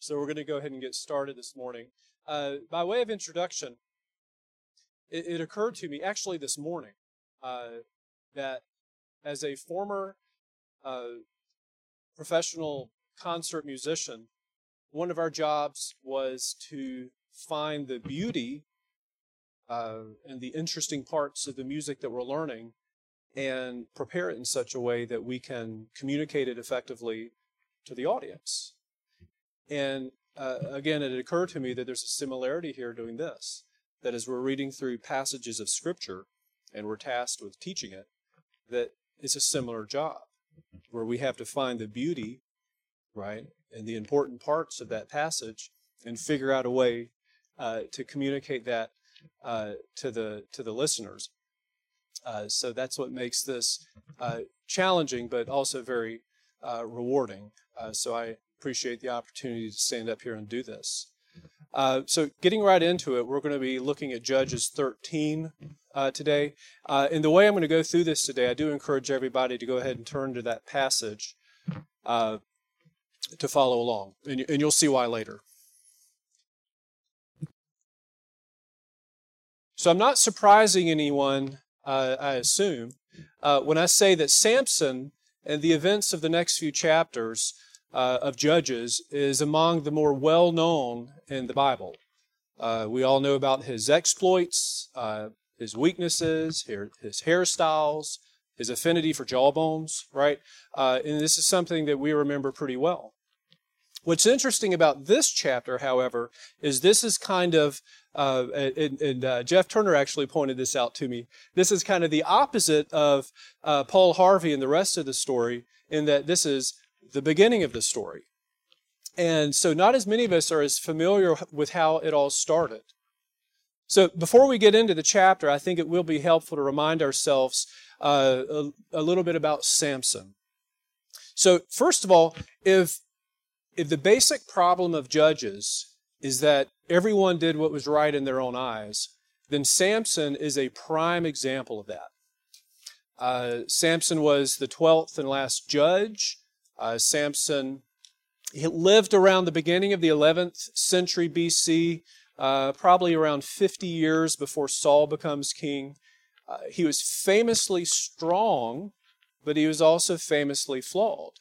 So we're going to go ahead and get started this morning. Uh, by way of introduction, it, it, occurred to me actually this morning uh, that as a former uh, professional concert musician, one of our jobs was to find the beauty uh, and the interesting parts of the music that we're learning and prepare it in such a way that we can communicate it effectively to the audience. And uh, again, it occurred to me that there's a similarity here doing this. That as we're reading through passages of Scripture and we're tasked with teaching it, that it's a similar job where we have to find the beauty, right, and the important parts of that passage and figure out a way uh, to communicate that uh, to the to the listeners. Uh, so that's what makes this uh, challenging, but also very uh, rewarding. Uh, so I appreciate the opportunity to stand up here and do this. Uh, so, getting right into it, we're going to be looking at Judges 13 uh, today. Uh, and the way I'm going to go through this today, I do encourage everybody to go ahead and turn to that passage uh, to follow along. And, and you'll see why later. So, I'm not surprising anyone, uh, I assume, uh, when I say that Samson and the events of the next few chapters uh, of Judges is among the more well known in the Bible. Uh, we all know about his exploits, uh, his weaknesses, his hairstyles, his affinity for jawbones, right? Uh, and this is something that we remember pretty well. What's interesting about this chapter, however, is this is kind of, uh, and, and uh, Jeff Turner actually pointed this out to me. This is kind of the opposite of uh, Paul Harvey and the rest of the story, in that this is the beginning of the story. And so, not as many of us are as familiar with how it all started. So, before we get into the chapter, I think it will be helpful to remind ourselves uh, a, a little bit about Samson. So, first of all, if if the basic problem of judges is that everyone did what was right in their own eyes, then Samson is a prime example of that. Uh, Samson was the 12th and last judge. Uh, Samson he lived around the beginning of the 11th century BC, uh, probably around 50 years before Saul becomes king. Uh, he was famously strong, but he was also famously flawed.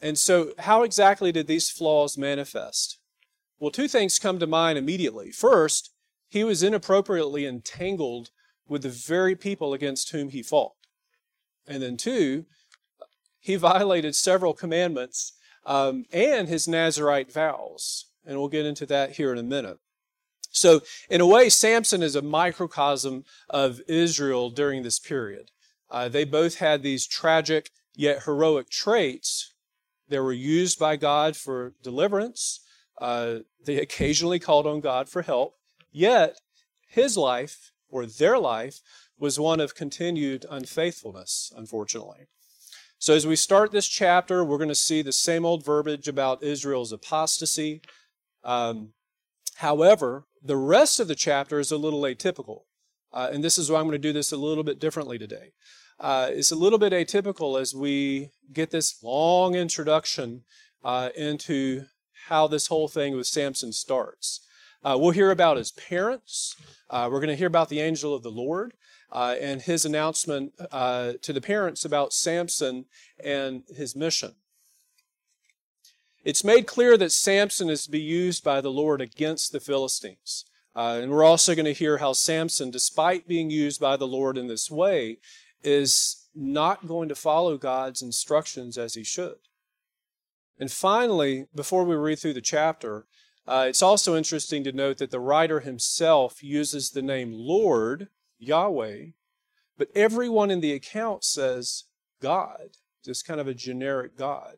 And so, how exactly did these flaws manifest? Well, two things come to mind immediately. First, he was inappropriately entangled with the very people against whom he fought. And then, two, he violated several commandments um, and his Nazarite vows. And we'll get into that here in a minute. So, in a way, Samson is a microcosm of Israel during this period. Uh, they both had these tragic yet heroic traits. They were used by God for deliverance. Uh, they occasionally called on God for help. Yet, his life, or their life, was one of continued unfaithfulness, unfortunately. So, as we start this chapter, we're going to see the same old verbiage about Israel's apostasy. Um, however, the rest of the chapter is a little atypical. Uh, and this is why I'm going to do this a little bit differently today. Uh, it's a little bit atypical as we get this long introduction uh, into how this whole thing with Samson starts. Uh, we'll hear about his parents. Uh, we're going to hear about the angel of the Lord uh, and his announcement uh, to the parents about Samson and his mission. It's made clear that Samson is to be used by the Lord against the Philistines. Uh, and we're also going to hear how Samson, despite being used by the Lord in this way, is not going to follow God's instructions as he should. And finally, before we read through the chapter, uh, it's also interesting to note that the writer himself uses the name Lord Yahweh, but everyone in the account says God, just kind of a generic God.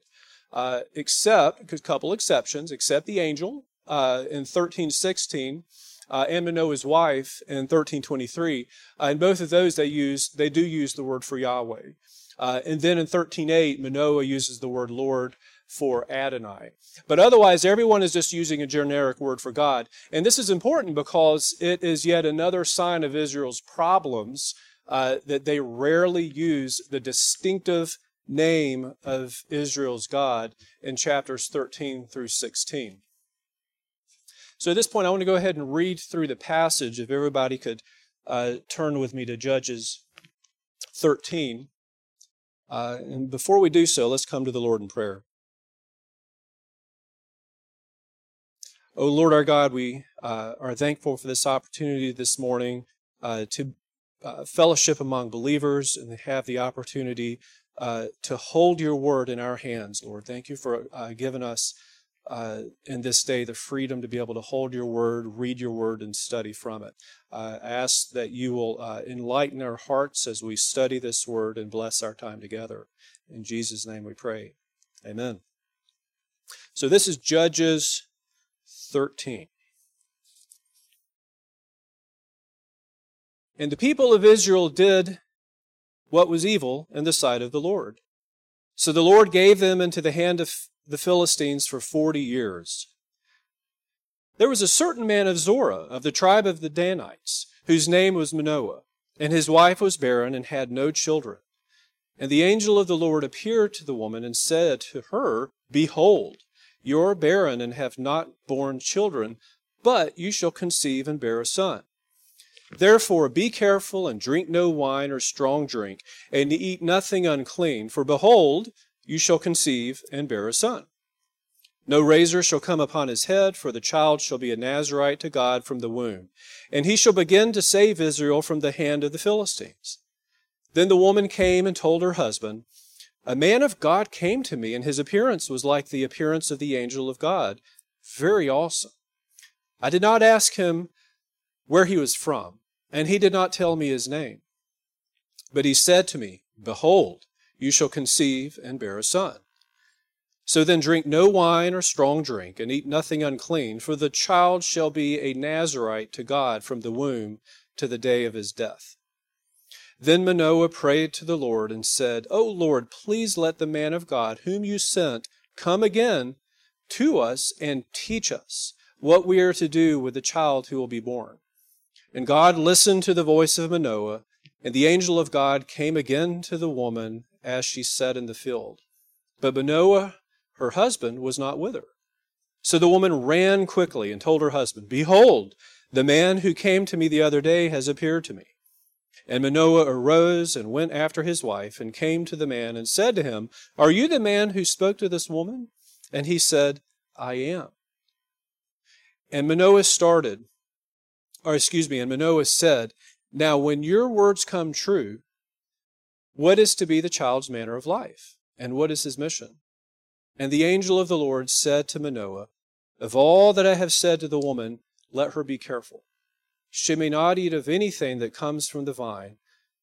Uh, except, a couple exceptions, except the angel uh, in 1316 uh, and Manoah's wife in 1323. Uh, in both of those, they use they do use the word for Yahweh. Uh, and then in 13:8, Manoah uses the word Lord for Adonai. But otherwise, everyone is just using a generic word for God. And this is important because it is yet another sign of Israel's problems uh, that they rarely use the distinctive name of Israel's God in chapters 13 through 16. So at this point, I want to go ahead and read through the passage. If everybody could uh, turn with me to Judges 13. Uh, and before we do so, let's come to the Lord in prayer. Oh Lord our God, we uh, are thankful for this opportunity this morning uh, to uh, fellowship among believers and have the opportunity uh, to hold your word in our hands, Lord. Thank you for uh, giving us uh, in this day the freedom to be able to hold your word, read your word, and study from it. I ask that you will enlighten our hearts as we study this word and bless our time together. In Jesus' name we pray. Amen. So this is Judges 13. And the people of Israel did what was evil in the sight of the Lord. So the Lord gave them into the hand of the Philistines for forty years. There was a certain man of Zorah, of the tribe of the Danites, whose name was Manoah, and his wife was barren and had no children. And the angel of the Lord appeared to the woman and said to her, Behold, you are barren and have not borne children, but you shall conceive and bear a son. Therefore be careful and drink no wine or strong drink, and eat nothing unclean, for behold, you shall conceive and bear a son. No razor shall come upon his head, for the child shall be a Nazarite to God from the womb, and he shall begin to save Israel from the hand of the Philistines. Then the woman came and told her husband, a man of God came to me, and his appearance was like the appearance of the angel of God. Very awesome. I did not ask him where he was from, and he did not tell me his name. But he said to me, Behold, you shall conceive and bear a son. So then drink no wine or strong drink, and eat nothing unclean, for the child shall be a Nazarite to God from the womb to the day of his death. Then Manoah prayed to the Lord and said, O Lord, please let the man of God whom you sent come again to us and teach us what we are to do with the child who will be born. And God listened to the voice of Manoah, and the angel of God came again to the woman as she sat in the field. But Manoah, her husband, was not with her. So the woman ran quickly and told her husband, Behold, the man who came to me the other day has appeared to me. And Manoah arose and went after his wife and came to the man and said to him, Are you the man who spoke to this woman? And he said, I am. And Manoah started, or excuse me, and Manoah said, Now when your words come true, what is to be the child's manner of life? And what is his mission? And the angel of the Lord said to Manoah, Of all that I have said to the woman, let her be careful. She may not eat of anything that comes from the vine,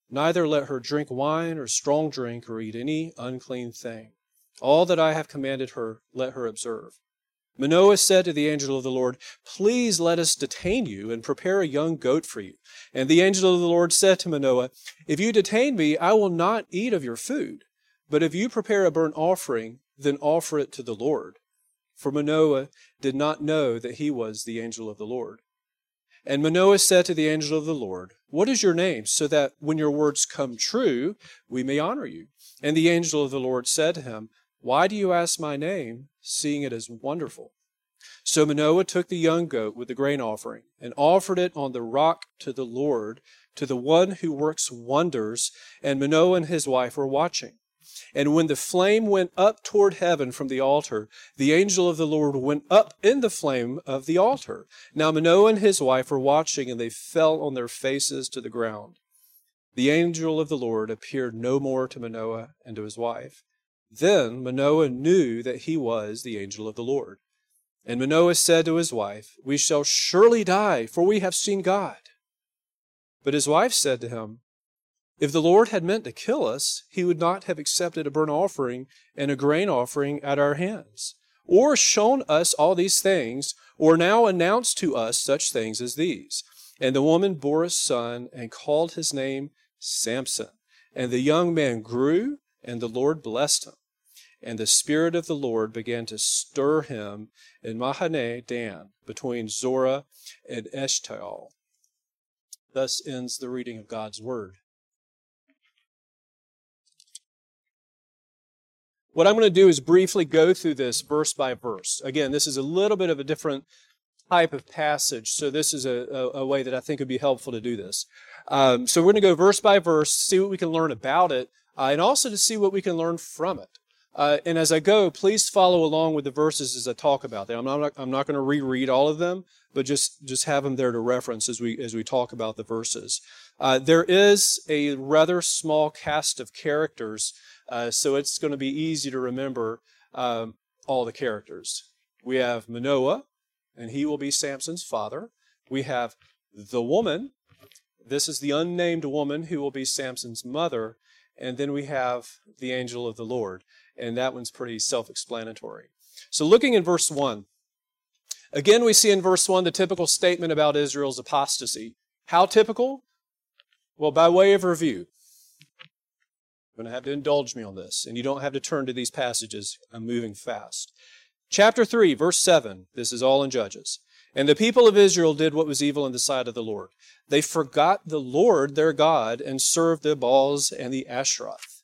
neither let her drink wine or strong drink or eat any unclean thing. All that I have commanded her, let her observe. Manoah said to the angel of the Lord, Please let us detain you and prepare a young goat for you. And the angel of the Lord said to Manoah, If you detain me, I will not eat of your food. But if you prepare a burnt offering, then offer it to the Lord. For Manoah did not know that he was the angel of the Lord. And Manoah said to the angel of the Lord, What is your name, so that when your words come true, we may honor you? And the angel of the Lord said to him, Why do you ask my name, seeing it is wonderful? So Manoah took the young goat with the grain offering and offered it on the rock to the Lord, to the one who works wonders, and Manoah and his wife were watching. And when the flame went up toward heaven from the altar, the angel of the Lord went up in the flame of the altar. Now Manoah and his wife were watching, and they fell on their faces to the ground. The angel of the Lord appeared no more to Manoah and to his wife. Then Manoah knew that he was the angel of the Lord. And Manoah said to his wife, We shall surely die, for we have seen God. But his wife said to him, if the Lord had meant to kill us, he would not have accepted a burnt offering and a grain offering at our hands, or shown us all these things, or now announced to us such things as these. And the woman bore a son and called his name Samson. And the young man grew, and the Lord blessed him. And the Spirit of the Lord began to stir him in Mahaneh Dan, between Zorah and Eshtaol. Thus ends the reading of God's Word. What I'm going to do is briefly go through this verse by verse. Again, this is a little bit of a different type of passage, so this is a, a, a way that I think would be helpful to do this. Um, so we're going to go verse by verse, see what we can learn about it, uh, and also to see what we can learn from it. Uh, and as I go, please follow along with the verses as I talk about them. I'm not, I'm not going to reread all of them, but just, just have them there to reference as we, as we talk about the verses. Uh, there is a rather small cast of characters, uh, so it's going to be easy to remember um, all the characters. We have Manoah, and he will be Samson's father. We have the woman. This is the unnamed woman who will be Samson's mother. And then we have the angel of the Lord and that one's pretty self explanatory. So, looking in verse 1, again, we see in verse 1 the typical statement about Israel's apostasy. How typical? Well, by way of review, going to have to indulge me on this, and you don't have to turn to these passages. I'm moving fast. Chapter 3, verse 7, this is all in Judges. And the people of Israel did what was evil in the sight of the Lord. They forgot the Lord their God and served the Baals and the Ashtaroth.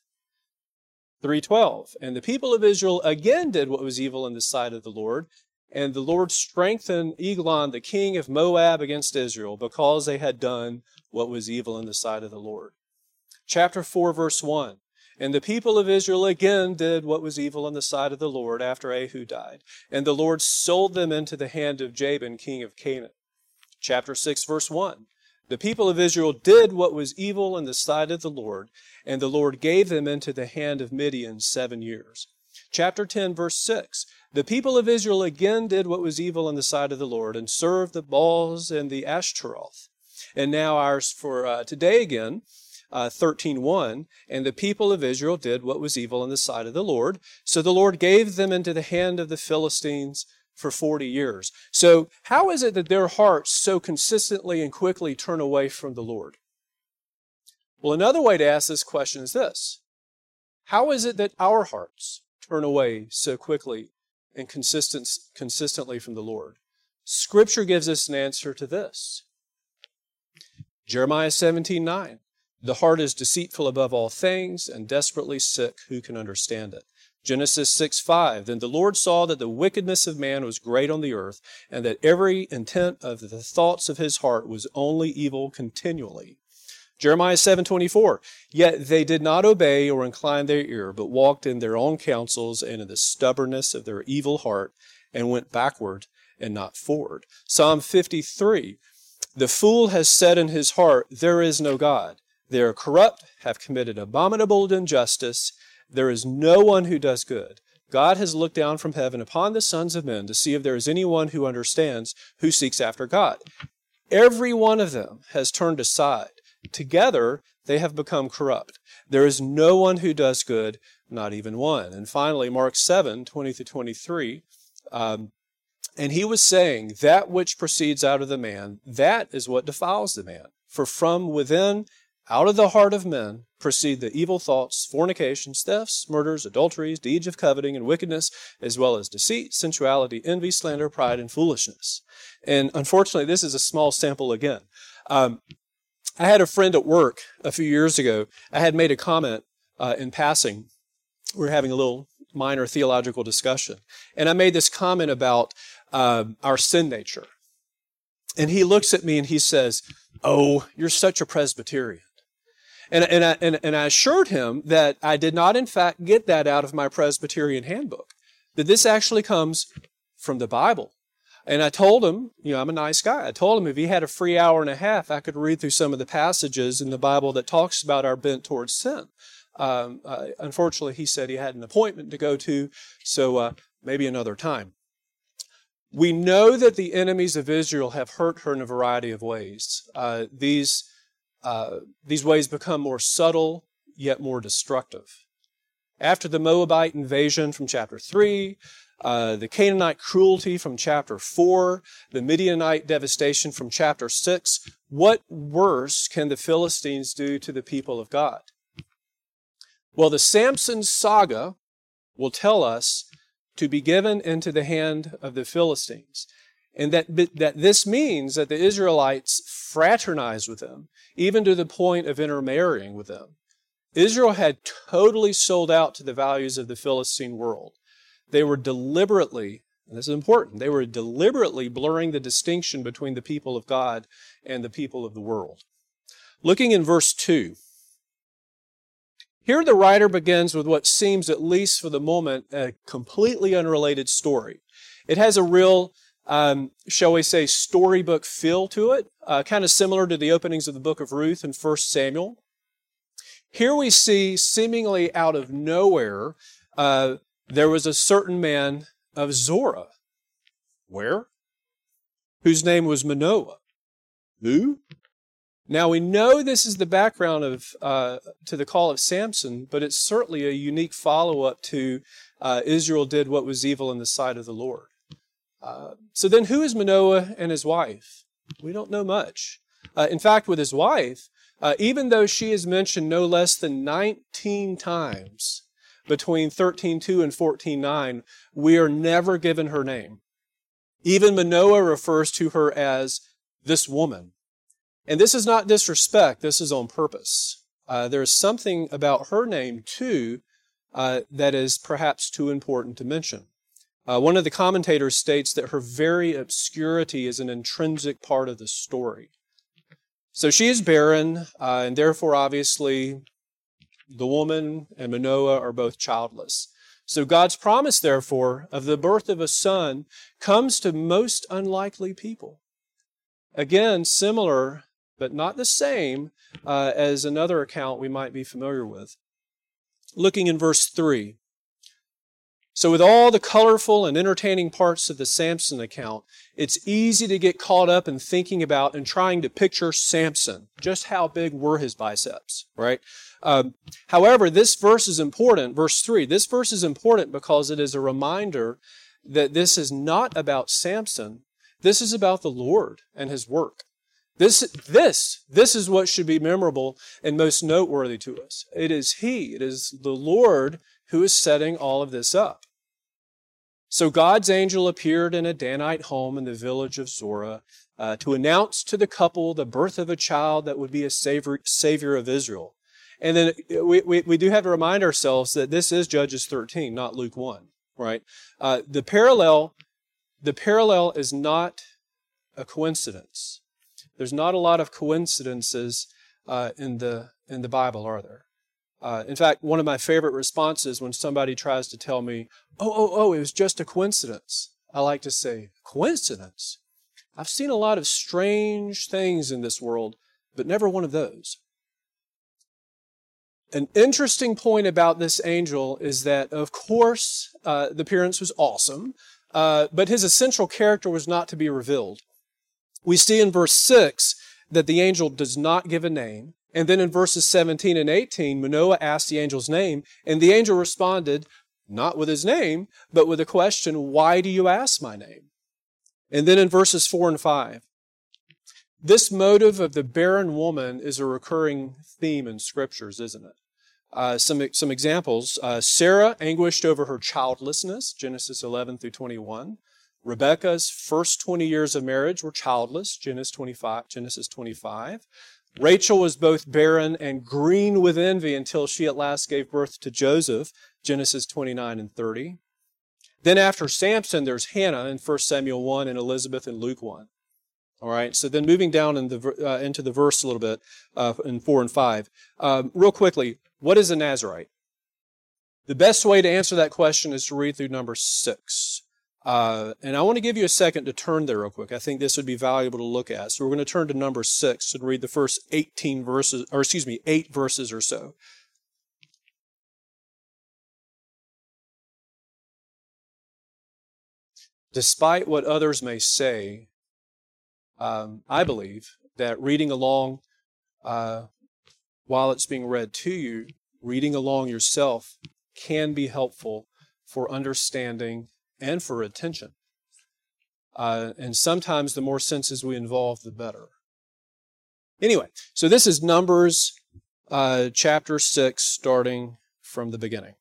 3:12 And the people of Israel again did what was evil in the sight of the Lord and the Lord strengthened Eglon the king of Moab against Israel because they had done what was evil in the sight of the Lord. Chapter 4 verse 1 and the people of Israel again did what was evil in the sight of the Lord after Ehud died. And the Lord sold them into the hand of Jabin, king of Canaan. Chapter 6, verse 1. The people of Israel did what was evil in the sight of the Lord, and the Lord gave them into the hand of Midian seven years. Chapter 10, verse 6. The people of Israel again did what was evil in the sight of the Lord and served the Baals and the Ashtaroth. And now ours for uh, today again, uh, 13.1, and the people of Israel did what was evil in the sight of the Lord. So the Lord gave them into the hand of the Philistines for 40 years. So, how is it that their hearts so consistently and quickly turn away from the Lord? Well, another way to ask this question is this How is it that our hearts turn away so quickly and consistent, consistently from the Lord? Scripture gives us an answer to this. Jeremiah 17 9. The heart is deceitful above all things and desperately sick. Who can understand it? Genesis 6 5. Then the Lord saw that the wickedness of man was great on the earth, and that every intent of the thoughts of his heart was only evil continually. Jeremiah 7:24 Yet they did not obey or incline their ear but walked in their own counsels and in the stubbornness of their evil heart and went backward and not forward. Psalm 53 The fool has said in his heart there is no God. They are corrupt, have committed abominable injustice, there is no one who does good. God has looked down from heaven upon the sons of men to see if there is anyone who understands, who seeks after God. Every one of them has turned aside. Together, they have become corrupt. There is no one who does good, not even one. And finally, Mark 7 20 to 23. Um, and he was saying, That which proceeds out of the man, that is what defiles the man. For from within out of the heart of men proceed the evil thoughts, fornications, thefts, murders, adulteries, deeds of coveting and wickedness, as well as deceit, sensuality, envy, slander, pride, and foolishness. And unfortunately, this is a small sample again. Um, I had a friend at work a few years ago. I had made a comment uh, in passing. We were having a little minor theological discussion. And I made this comment about uh, our sin nature. And he looks at me and he says, Oh, you're such a Presbyterian. And, and, I, and, and I assured him that I did not, in fact, get that out of my Presbyterian handbook, that this actually comes from the Bible. And I told him, you know, I'm a nice guy. I told him if he had a free hour and a half, I could read through some of the passages in the Bible that talks about our bent towards sin. Um, uh, unfortunately, he said he had an appointment to go to, so uh, maybe another time. We know that the enemies of Israel have hurt her in a variety of ways. Uh, these uh, these ways become more subtle yet more destructive. After the Moabite invasion from chapter 3, uh, the Canaanite cruelty from chapter 4, the Midianite devastation from chapter 6, what worse can the Philistines do to the people of God? Well, the Samson saga will tell us to be given into the hand of the Philistines. And that, that this means that the Israelites fraternized with them, even to the point of intermarrying with them. Israel had totally sold out to the values of the Philistine world. They were deliberately, and this is important, they were deliberately blurring the distinction between the people of God and the people of the world. Looking in verse 2, here the writer begins with what seems, at least for the moment, a completely unrelated story. It has a real, um, shall we say, storybook feel to it, uh, kind of similar to the openings of the book of Ruth and 1 Samuel. Here we see, seemingly out of nowhere, uh, there was a certain man of Zorah. Where? Whose name was Manoah. Who? Now we know this is the background of uh, to the call of Samson, but it's certainly a unique follow-up to uh, Israel did what was evil in the sight of the Lord. Uh, so then, who is Manoah and his wife? We don't know much. Uh, in fact, with his wife, uh, even though she is mentioned no less than 19 times between 13.2 and 14.9, we are never given her name. Even Manoah refers to her as this woman. And this is not disrespect, this is on purpose. Uh, there is something about her name, too, uh, that is perhaps too important to mention. Uh, one of the commentators states that her very obscurity is an intrinsic part of the story. So she is barren, uh, and therefore, obviously, the woman and Manoah are both childless. So God's promise, therefore, of the birth of a son comes to most unlikely people. Again, similar but not the same uh, as another account we might be familiar with. Looking in verse 3. So, with all the colorful and entertaining parts of the Samson account, it's easy to get caught up in thinking about and trying to picture Samson. Just how big were his biceps, right? Um, however, this verse is important, verse 3. This verse is important because it is a reminder that this is not about Samson, this is about the Lord and his work. This, this, this is what should be memorable and most noteworthy to us. It is He, it is the Lord who is setting all of this up. So God's angel appeared in a Danite home in the village of Zorah uh, to announce to the couple the birth of a child that would be a savior, savior of Israel. And then we, we, we, do have to remind ourselves that this is Judges 13, not Luke 1, right? Uh, the parallel, the parallel is not a coincidence. There's not a lot of coincidences uh, in the in the Bible, are there? Uh, in fact, one of my favorite responses when somebody tries to tell me, "Oh, oh, oh, it was just a coincidence," I like to say, "Coincidence." I've seen a lot of strange things in this world, but never one of those. An interesting point about this angel is that, of course, uh, the appearance was awesome, uh, but his essential character was not to be revealed. We see in verse 6 that the angel does not give a name. And then in verses 17 and 18, Manoah asked the angel's name, and the angel responded, not with his name, but with a question, Why do you ask my name? And then in verses 4 and 5, this motive of the barren woman is a recurring theme in scriptures, isn't it? Uh, some, some examples. Uh, Sarah anguished over her childlessness, Genesis 11 through 21. Rebecca's first 20 years of marriage were childless, Genesis 25. Genesis 25. Rachel was both barren and green with envy until she at last gave birth to Joseph, Genesis 29 and 30. Then after Samson, there's Hannah in 1 Samuel 1 and Elizabeth in Luke 1. All right, so then moving down in the, uh, into the verse a little bit uh, in 4 and 5. Um, real quickly, what is a Nazarite? The best way to answer that question is to read through number 6. Uh, and I want to give you a second to turn there real quick. I think this would be valuable to look at. So we're going to turn to number six and read the first 18 verses, or excuse me, eight verses or so. Despite what others may say, um, I believe that reading along uh, while it's being read to you, reading along yourself can be helpful for understanding and for attention. Uh, and sometimes the more senses we involve, the better. Anyway, so this is Numbers uh, chapter 6, starting from the beginning.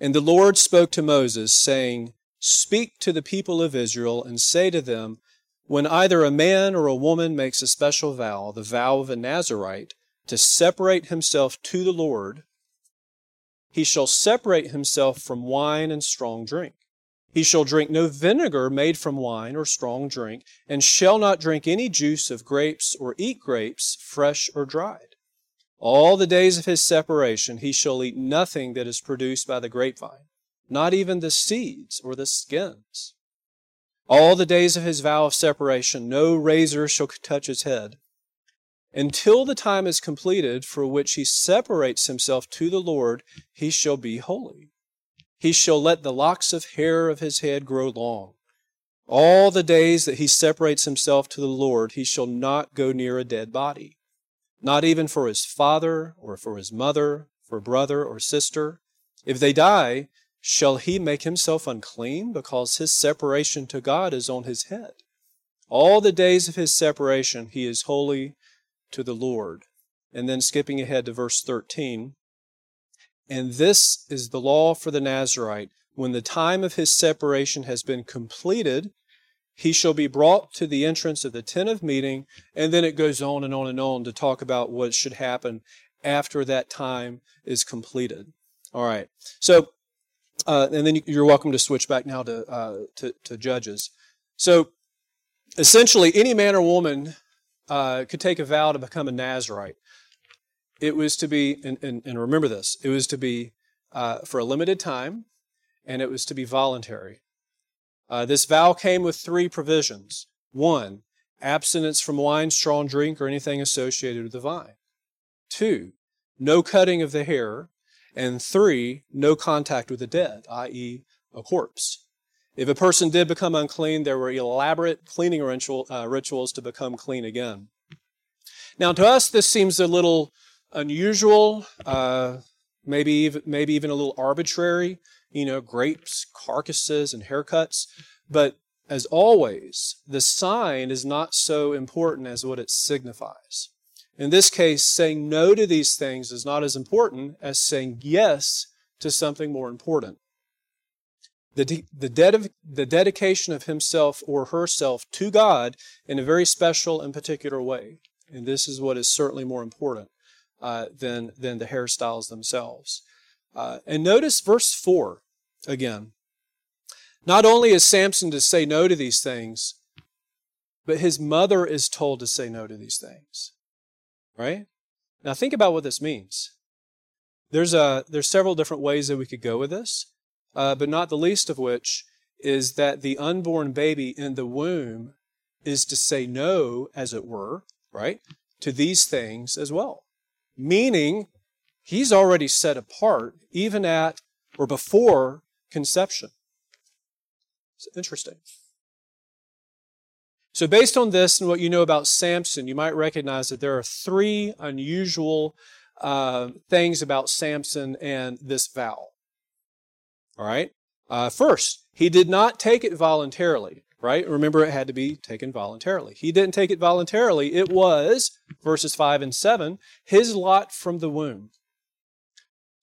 And the Lord spoke to Moses, saying, Speak to the people of Israel and say to them, When either a man or a woman makes a special vow, the vow of a Nazarite, to separate himself to the Lord, he shall separate himself from wine and strong drink. He shall drink no vinegar made from wine or strong drink, and shall not drink any juice of grapes or eat grapes, fresh or dried. All the days of his separation he shall eat nothing that is produced by the grapevine, not even the seeds or the skins. All the days of his vow of separation, no razor shall touch his head, until the time is completed for which he separates himself to the Lord, he shall be holy. He shall let the locks of hair of his head grow long. All the days that he separates himself to the Lord, he shall not go near a dead body, not even for his father or for his mother, for brother or sister. If they die, shall he make himself unclean because his separation to God is on his head? All the days of his separation, he is holy to the Lord. And then skipping ahead to verse 13. And this is the law for the Nazarite. When the time of his separation has been completed, he shall be brought to the entrance of the tent of meeting. And then it goes on and on and on to talk about what should happen after that time is completed. All right. So, uh, and then you're welcome to switch back now to, uh, to, to Judges. So, essentially, any man or woman uh, could take a vow to become a Nazarite. It was to be, and, and, and remember this, it was to be uh, for a limited time, and it was to be voluntary. Uh, this vow came with three provisions. One, abstinence from wine, strong drink, or anything associated with the vine. Two, no cutting of the hair. And three, no contact with the dead, i.e., a corpse. If a person did become unclean, there were elaborate cleaning ritual, uh, rituals to become clean again. Now, to us, this seems a little unusual, uh, maybe even, maybe even a little arbitrary. You know, grapes, carcasses, and haircuts. But as always, the sign is not so important as what it signifies. In this case, saying no to these things is not as important as saying yes to something more important the, de- the, ded- the dedication of himself or herself to God in a very special and particular way. And this is what is certainly more important uh, than, than the hairstyles themselves. Uh, and notice verse 4 again. Not only is Samson to say no to these things, but his mother is told to say no to these things. Right? Now think about what this means. There's, a, there's several different ways that we could go with this uh, but not the least of which is that the unborn baby in the womb is to say no, as it were, right, to these things as well. Meaning, he's already set apart, even at or before conception. It's interesting. So, based on this and what you know about Samson, you might recognize that there are three unusual uh, things about Samson and this vow. All right? Uh, first, he did not take it voluntarily, right? Remember, it had to be taken voluntarily. He didn't take it voluntarily. It was, verses 5 and 7, his lot from the womb.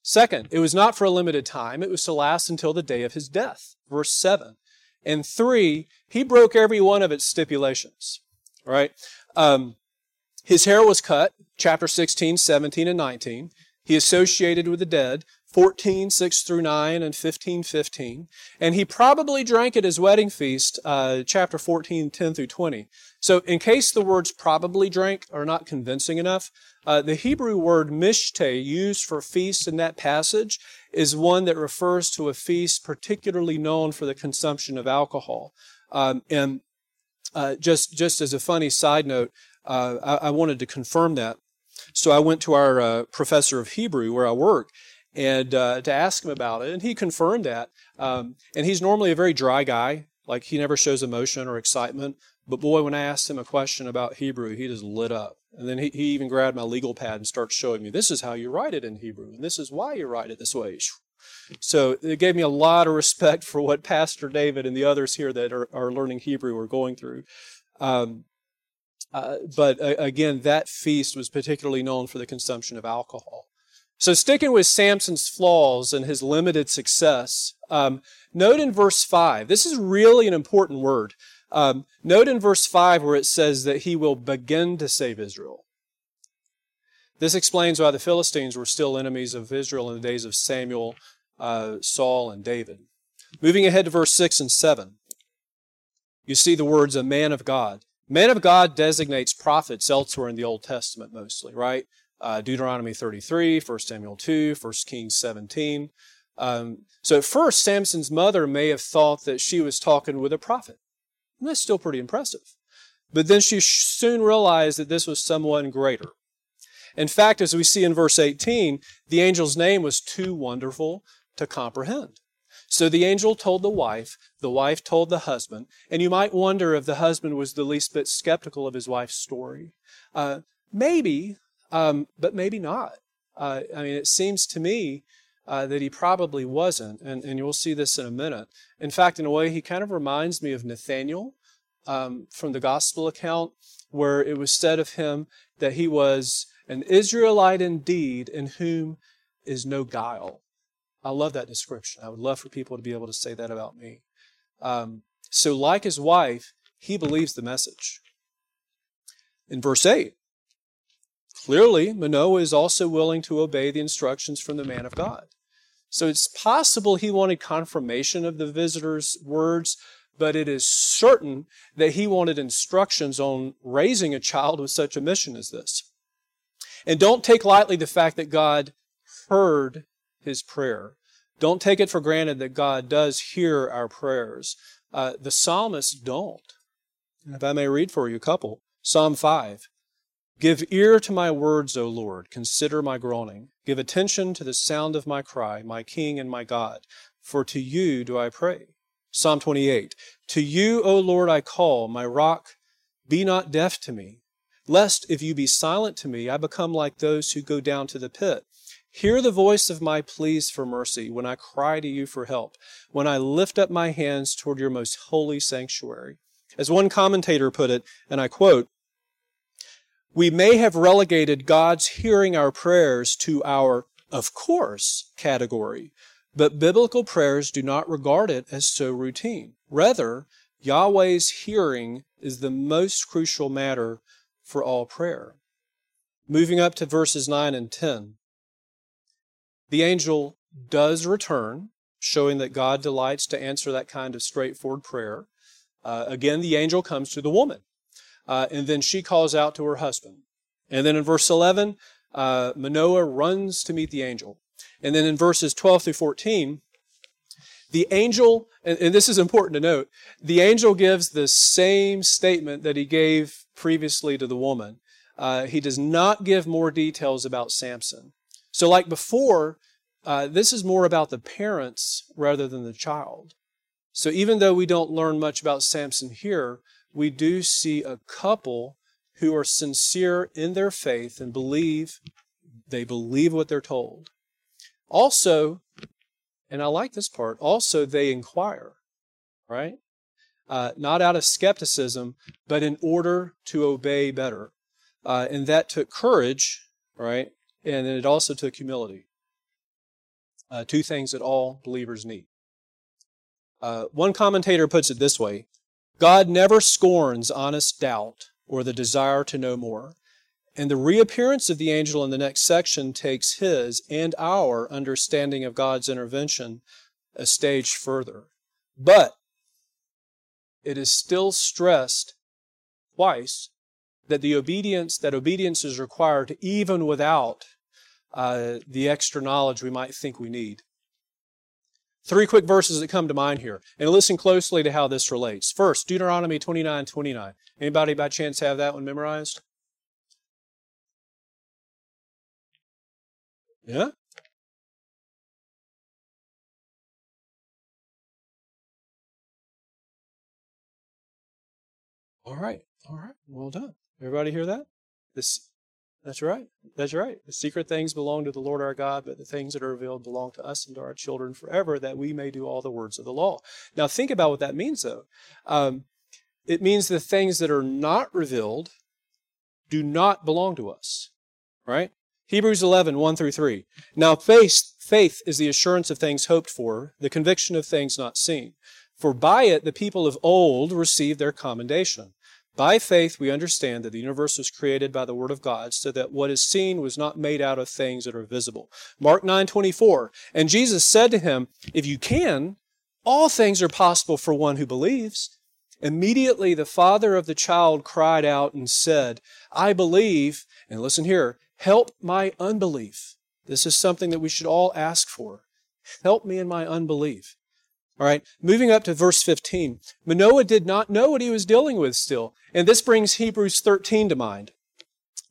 Second, it was not for a limited time, it was to last until the day of his death, verse 7. And three, he broke every one of its stipulations, right? Um, his hair was cut, chapter 16, 17, and 19. He associated with the dead, 14, 6 through 9, and 15, 15. And he probably drank at his wedding feast, uh, chapter 14, 10 through 20. So, in case the words probably drank are not convincing enough, uh, the Hebrew word mishteh used for feast in that passage is one that refers to a feast particularly known for the consumption of alcohol. Um, and uh, just, just as a funny side note, uh, I, I, wanted to confirm that. So I went to our uh, professor of Hebrew where I work, and uh, to ask him about it. And he confirmed that. Um, and he's normally a very dry guy, like he never shows emotion or excitement. But boy, when I asked him a question about Hebrew, he just lit up. And then he, he even grabbed my legal pad and started showing me this is how you write it in Hebrew, and this is why you write it this way. So it gave me a lot of respect for what Pastor David and the others here that are, are learning Hebrew are going through. Um, uh, but uh, again, that feast was particularly known for the consumption of alcohol. So, sticking with Samson's flaws and his limited success, um, note in verse 5, this is really an important word. Um, note in verse 5 where it says that he will begin to save Israel. This explains why the Philistines were still enemies of Israel in the days of Samuel, uh, Saul, and David. Moving ahead to verse 6 and 7, you see the words a man of God. Man of God designates prophets elsewhere in the Old Testament mostly, right? Uh, Deuteronomy 33, 1 Samuel 2, 1 Kings 17. Um, so at first, Samson's mother may have thought that she was talking with a prophet. And that's still pretty impressive. But then she soon realized that this was someone greater. In fact, as we see in verse 18, the angel's name was too wonderful to comprehend. So the angel told the wife, the wife told the husband, and you might wonder if the husband was the least bit skeptical of his wife's story. Uh, maybe, um, but maybe not. Uh, I mean, it seems to me uh, that he probably wasn't, and, and you'll see this in a minute. In fact, in a way, he kind of reminds me of Nathaniel um, from the gospel account, where it was said of him that he was an Israelite indeed, in whom is no guile. I love that description. I would love for people to be able to say that about me. Um, so, like his wife, he believes the message. In verse 8, clearly, Manoah is also willing to obey the instructions from the man of God. So, it's possible he wanted confirmation of the visitor's words, but it is certain that he wanted instructions on raising a child with such a mission as this. And don't take lightly the fact that God heard his prayer. Don't take it for granted that God does hear our prayers. Uh, the psalmists don't. If I may read for you a couple Psalm 5. Give ear to my words, O Lord. Consider my groaning. Give attention to the sound of my cry, my King and my God. For to you do I pray. Psalm 28. To you, O Lord, I call, my rock. Be not deaf to me. Lest if you be silent to me, I become like those who go down to the pit. Hear the voice of my pleas for mercy when I cry to you for help, when I lift up my hands toward your most holy sanctuary. As one commentator put it, and I quote, we may have relegated God's hearing our prayers to our of course category, but biblical prayers do not regard it as so routine. Rather, Yahweh's hearing is the most crucial matter for all prayer. Moving up to verses 9 and 10. The angel does return, showing that God delights to answer that kind of straightforward prayer. Uh, again, the angel comes to the woman, uh, and then she calls out to her husband. And then in verse 11, uh, Manoah runs to meet the angel. And then in verses 12 through 14, the angel, and, and this is important to note, the angel gives the same statement that he gave previously to the woman. Uh, he does not give more details about Samson. So, like before, uh, this is more about the parents rather than the child. So, even though we don't learn much about Samson here, we do see a couple who are sincere in their faith and believe they believe what they're told. Also, and I like this part, also they inquire, right? Uh, not out of skepticism, but in order to obey better. Uh, and that took courage, right? and it also took humility. Uh, two things that all believers need. Uh, one commentator puts it this way God never scorns honest doubt or the desire to know more. And the reappearance of the angel in the next section takes his and our understanding of God's intervention a stage further. But it is still stressed twice that the obedience that obedience is required even without uh, the extra knowledge we might think we need. Three quick verses that come to mind here, and listen closely to how this relates. First, Deuteronomy 29 29. Anybody by chance have that one memorized? Yeah? All right, all right, well done. Everybody hear that? This that's right. That's right. The secret things belong to the Lord our God, but the things that are revealed belong to us and to our children forever, that we may do all the words of the law. Now, think about what that means, though. Um, it means the things that are not revealed do not belong to us, right? Hebrews 11, 1 through 3. Now, faith, faith is the assurance of things hoped for, the conviction of things not seen. For by it the people of old received their commendation. By faith, we understand that the universe was created by the Word of God, so that what is seen was not made out of things that are visible. Mark 9 24. And Jesus said to him, If you can, all things are possible for one who believes. Immediately the father of the child cried out and said, I believe, and listen here, help my unbelief. This is something that we should all ask for. Help me in my unbelief. All right, moving up to verse 15. Manoah did not know what he was dealing with still, and this brings Hebrews 13 to mind.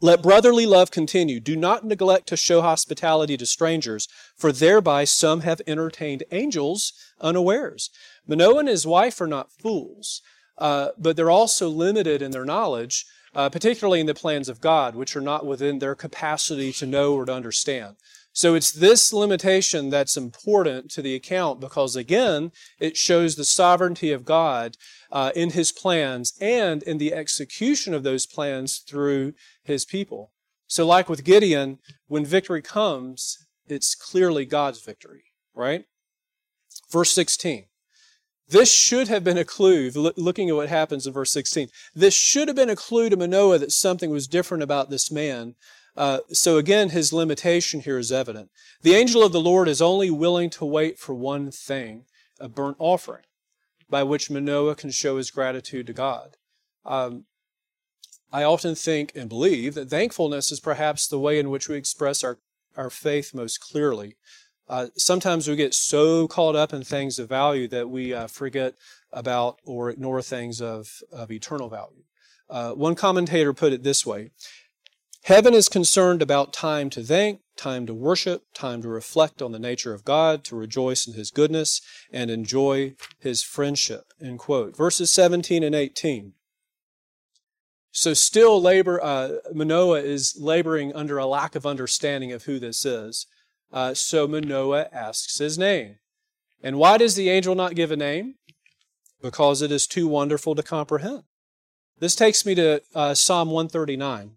Let brotherly love continue. Do not neglect to show hospitality to strangers, for thereby some have entertained angels unawares. Manoah and his wife are not fools, uh, but they're also limited in their knowledge, uh, particularly in the plans of God, which are not within their capacity to know or to understand. So it's this limitation that's important to the account because, again, it shows the sovereignty of God uh, in his plans and in the execution of those plans through his people. So, like with Gideon, when victory comes, it's clearly God's victory, right? Verse 16. This should have been a clue, looking at what happens in verse 16. This should have been a clue to Manoah that something was different about this man uh, so again, his limitation here is evident. The angel of the Lord is only willing to wait for one thing, a burnt offering, by which Manoah can show his gratitude to God. Um, I often think and believe that thankfulness is perhaps the way in which we express our, our faith most clearly. Uh, sometimes we get so caught up in things of value that we uh, forget about or ignore things of, of eternal value. Uh, one commentator put it this way Heaven is concerned about time to thank, time to worship, time to reflect on the nature of God, to rejoice in His goodness, and enjoy His friendship. End quote. Verses 17 and 18. So still labor, uh, Manoah is laboring under a lack of understanding of who this is. Uh, so Manoah asks his name. And why does the angel not give a name? Because it is too wonderful to comprehend. This takes me to uh, Psalm 139.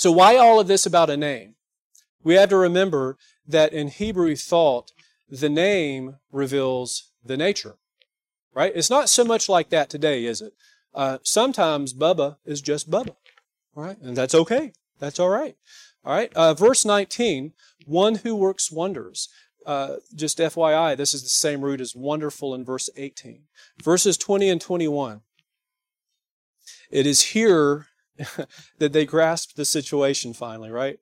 So, why all of this about a name? We have to remember that in Hebrew thought, the name reveals the nature, right? It's not so much like that today, is it? Uh, sometimes Bubba is just Bubba, right? And that's okay. That's all right. All right. Uh, verse 19, one who works wonders. Uh, just FYI, this is the same root as wonderful in verse 18. Verses 20 and 21. It is here that they grasp the situation finally, right?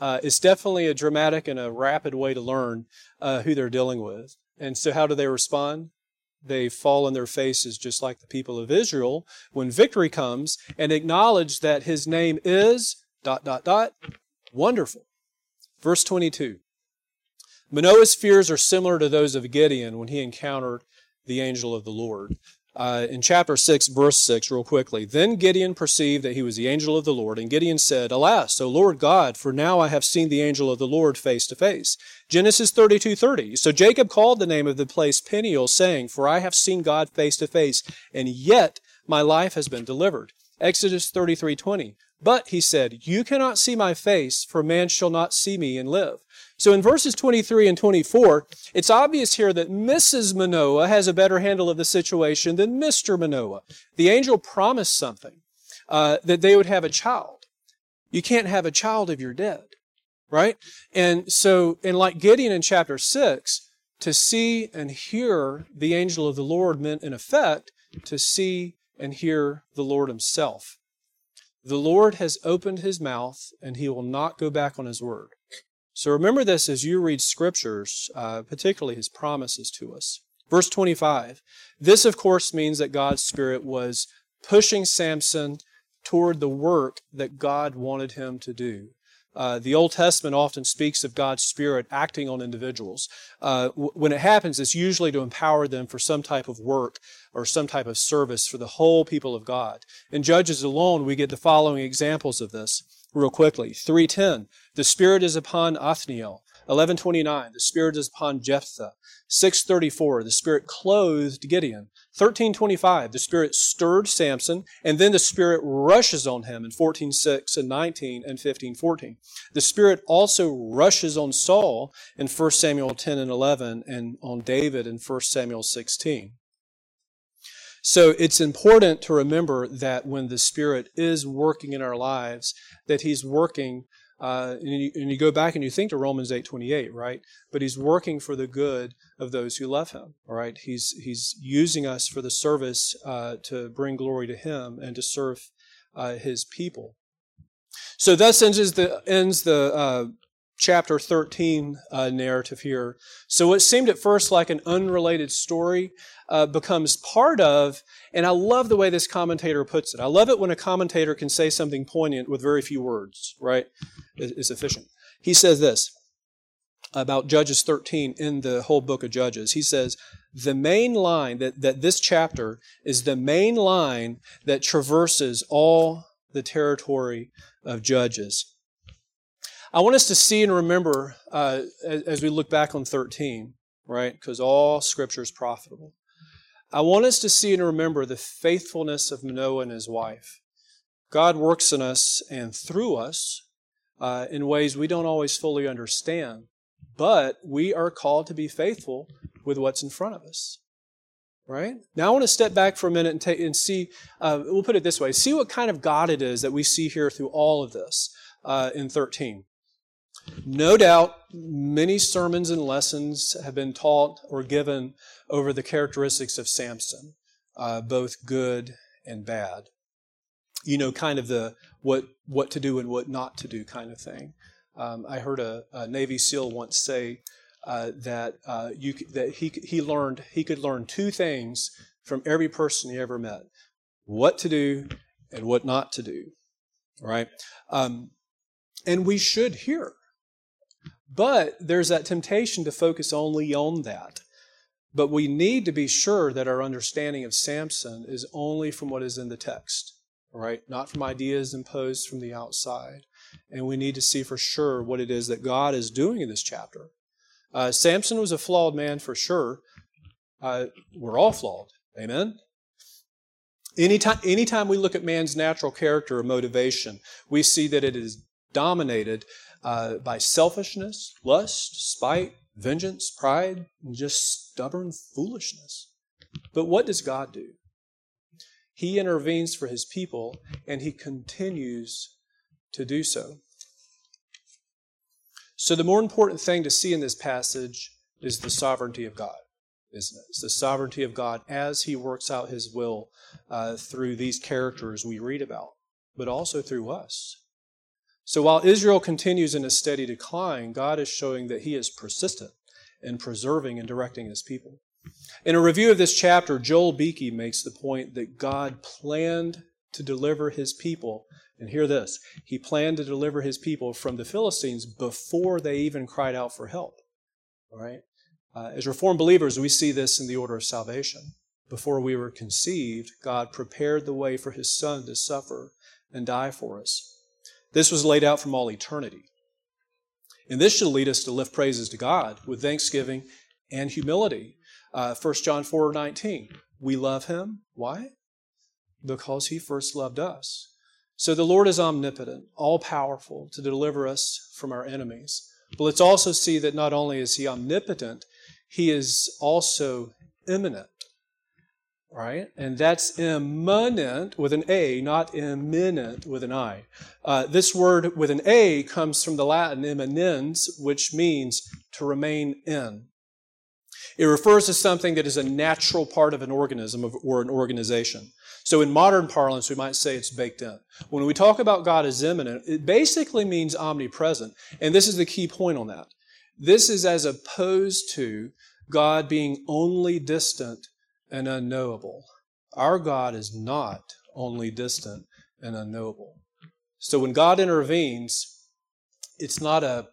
Uh, it's definitely a dramatic and a rapid way to learn uh, who they're dealing with. And so, how do they respond? They fall on their faces just like the people of Israel when victory comes and acknowledge that his name is dot dot dot wonderful. Verse 22. Manoah's fears are similar to those of Gideon when he encountered the angel of the Lord. Uh, in chapter 6, verse 6, real quickly. Then Gideon perceived that he was the angel of the Lord, and Gideon said, Alas, O Lord God, for now I have seen the angel of the Lord face to face. Genesis 32, 30. So Jacob called the name of the place Peniel, saying, For I have seen God face to face, and yet my life has been delivered. Exodus 33, 20. But, he said, You cannot see my face, for man shall not see me and live. So in verses 23 and 24, it's obvious here that Mrs. Manoah has a better handle of the situation than Mr. Manoah. The angel promised something, uh, that they would have a child. You can't have a child if you're dead, right? And so, and like Gideon in chapter 6, to see and hear the angel of the Lord meant, in effect, to see and hear the Lord himself. The Lord has opened his mouth, and he will not go back on his word. So remember this as you read scriptures, uh, particularly his promises to us. Verse 25. This, of course, means that God's Spirit was pushing Samson toward the work that God wanted him to do. Uh, the Old Testament often speaks of God's Spirit acting on individuals. Uh, w- when it happens, it's usually to empower them for some type of work or some type of service for the whole people of God. In Judges alone, we get the following examples of this real quickly. 310, the Spirit is upon Othniel. 1129, the Spirit is upon Jephthah. 634, the Spirit clothed Gideon. 1325, the Spirit stirred Samson, and then the Spirit rushes on him in 14.6 and 19 and 15.14. The Spirit also rushes on Saul in 1 Samuel 10 and 11 and on David in 1 Samuel 16. So it's important to remember that when the Spirit is working in our lives, that He's working uh, and, you, and, you, go back and you think to Romans 8:28, right? But he's working for the good of those who love him. All right, he's he's using us for the service uh, to bring glory to him and to serve uh, his people. So thus ends the ends the uh, chapter 13 uh, narrative here. So what seemed at first like an unrelated story uh, becomes part of, and I love the way this commentator puts it. I love it when a commentator can say something poignant with very few words, right? It's efficient. He says this about Judges 13 in the whole book of Judges. He says, the main line that, that this chapter is the main line that traverses all the territory of Judges. I want us to see and remember uh, as, we look back on 13, right? Because all scripture is profitable. I want us to see and remember the faithfulness of Manoah and his wife. God works in us and through us uh, in ways we don't always fully understand, but we are called to be faithful with what's in front of us. Right? Now I want to step back for a minute and, take, and see, uh, we'll put it this way, see what kind of God it is that we see here through all of this uh, in 13. No doubt, many sermons and lessons have been taught or given over the characteristics of Samson, uh, both good and bad. You know, kind of the what what to do and what not to do kind of thing. Um, I heard a, a, Navy SEAL once say uh, that uh, you that he he learned he could learn two things from every person he ever met: what to do and what not to do. Right, um, and we should hear but there's that temptation to focus only on that. But we need to be sure that our understanding of Samson is only from what is in the text, right? Not from ideas imposed from the outside. And we need to see for sure what it is that God is doing in this chapter. Uh, Samson was a flawed man for sure. Uh, we're all flawed. Amen? Anytime, anytime we look at man's natural character or motivation, we see that it is dominated uh, by selfishness, lust, spite, vengeance, pride, and just stubborn foolishness. But what does God do? He intervenes for his people, and he continues to do so. So, the more important thing to see in this passage is the sovereignty of God, isn't it? It's the sovereignty of God as he works out his will uh, through these characters we read about, but also through us. So while Israel continues in a steady decline, God is showing that he is persistent in preserving and directing his people. In a review of this chapter, Joel Beeke makes the point that God planned to deliver his people. And hear this He planned to deliver his people from the Philistines before they even cried out for help. All right? Uh, as Reformed believers, we see this in the order of salvation. Before we were conceived, God prepared the way for his Son to suffer and die for us. This was laid out from all eternity. And this should lead us to lift praises to God with thanksgiving and humility. Uh, 1 John 4 19. We love him. Why? Because he first loved us. So the Lord is omnipotent, all powerful to deliver us from our enemies. But let's also see that not only is he omnipotent, he is also immanent right? And that's immanent with an A, not imminent with an I. Uh, this word with an A comes from the Latin immanens, which means to remain in. It refers to something that is a natural part of an organism or an organization. So in modern parlance, we might say it's baked in. When we talk about God as immanent, it basically means omnipresent. And this is the key point on that. This is as opposed to God being only distant and unknowable. Our God is not only distant and unknowable. So when God intervenes, it's not a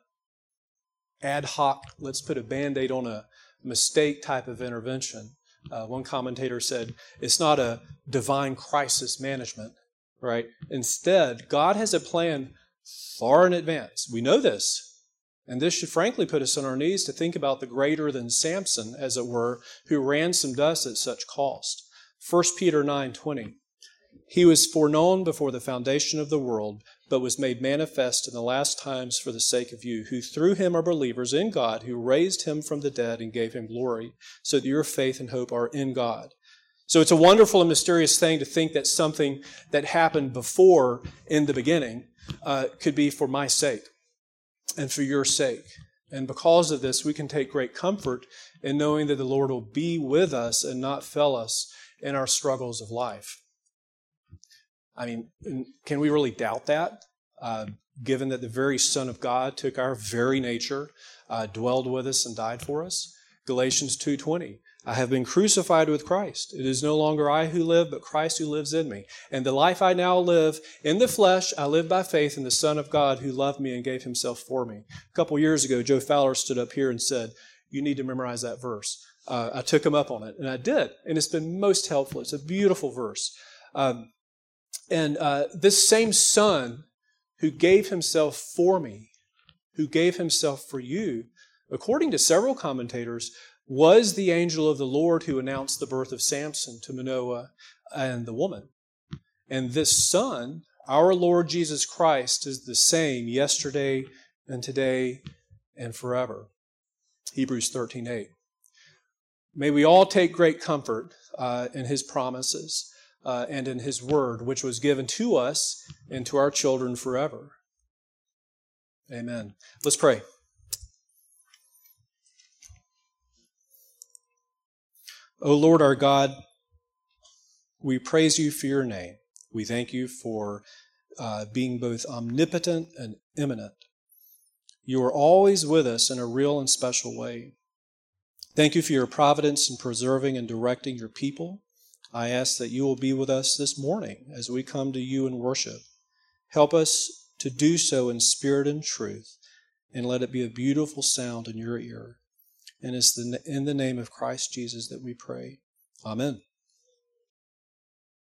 ad hoc, let's put a band aid on a mistake type of intervention. Uh, one commentator said it's not a divine crisis management, right? Instead, God has a plan far in advance. We know this. And this should frankly put us on our knees to think about the greater than Samson, as it were, who ransomed us at such cost. 1 Peter 9:20 He was foreknown before the foundation of the world, but was made manifest in the last times for the sake of you, who through him are believers in God, who raised him from the dead and gave him glory, so that your faith and hope are in God. So it's a wonderful and mysterious thing to think that something that happened before in the beginning uh, could be for my sake and for your sake. And because of this, we can take great comfort in knowing that the Lord will be with us and not fail us in our struggles of life. I mean, can we really doubt that? Uh, given that the very Son of God took our very nature, uh, dwelled with us, and died for us? Galatians 2:20. I have been crucified with Christ. It is no longer I who live, but Christ who lives in me. And the life I now live in the flesh, I live by faith in the Son of God who loved me and gave himself for me. A couple years ago, Joe Fowler stood up here and said, You need to memorize that verse. Uh, I took him up on it, and I did. And it's been most helpful. It's a beautiful verse. Um, and uh, this same Son who gave himself for me, who gave himself for you, according to several commentators, was the angel of the Lord who announced the birth of Samson to Manoah and the woman. And this Son, our Lord Jesus Christ, is the same yesterday and today and forever. Hebrews 13 8. May we all take great comfort uh, in his promises uh, and in His Word, which was given to us and to our children forever. Amen. Let's pray. O Lord our God, we praise you for your name. We thank you for uh, being both omnipotent and immanent. You are always with us in a real and special way. Thank you for your providence in preserving and directing your people. I ask that you will be with us this morning as we come to you in worship. Help us to do so in spirit and truth, and let it be a beautiful sound in your ear. And it's in the name of Christ Jesus that we pray. Amen.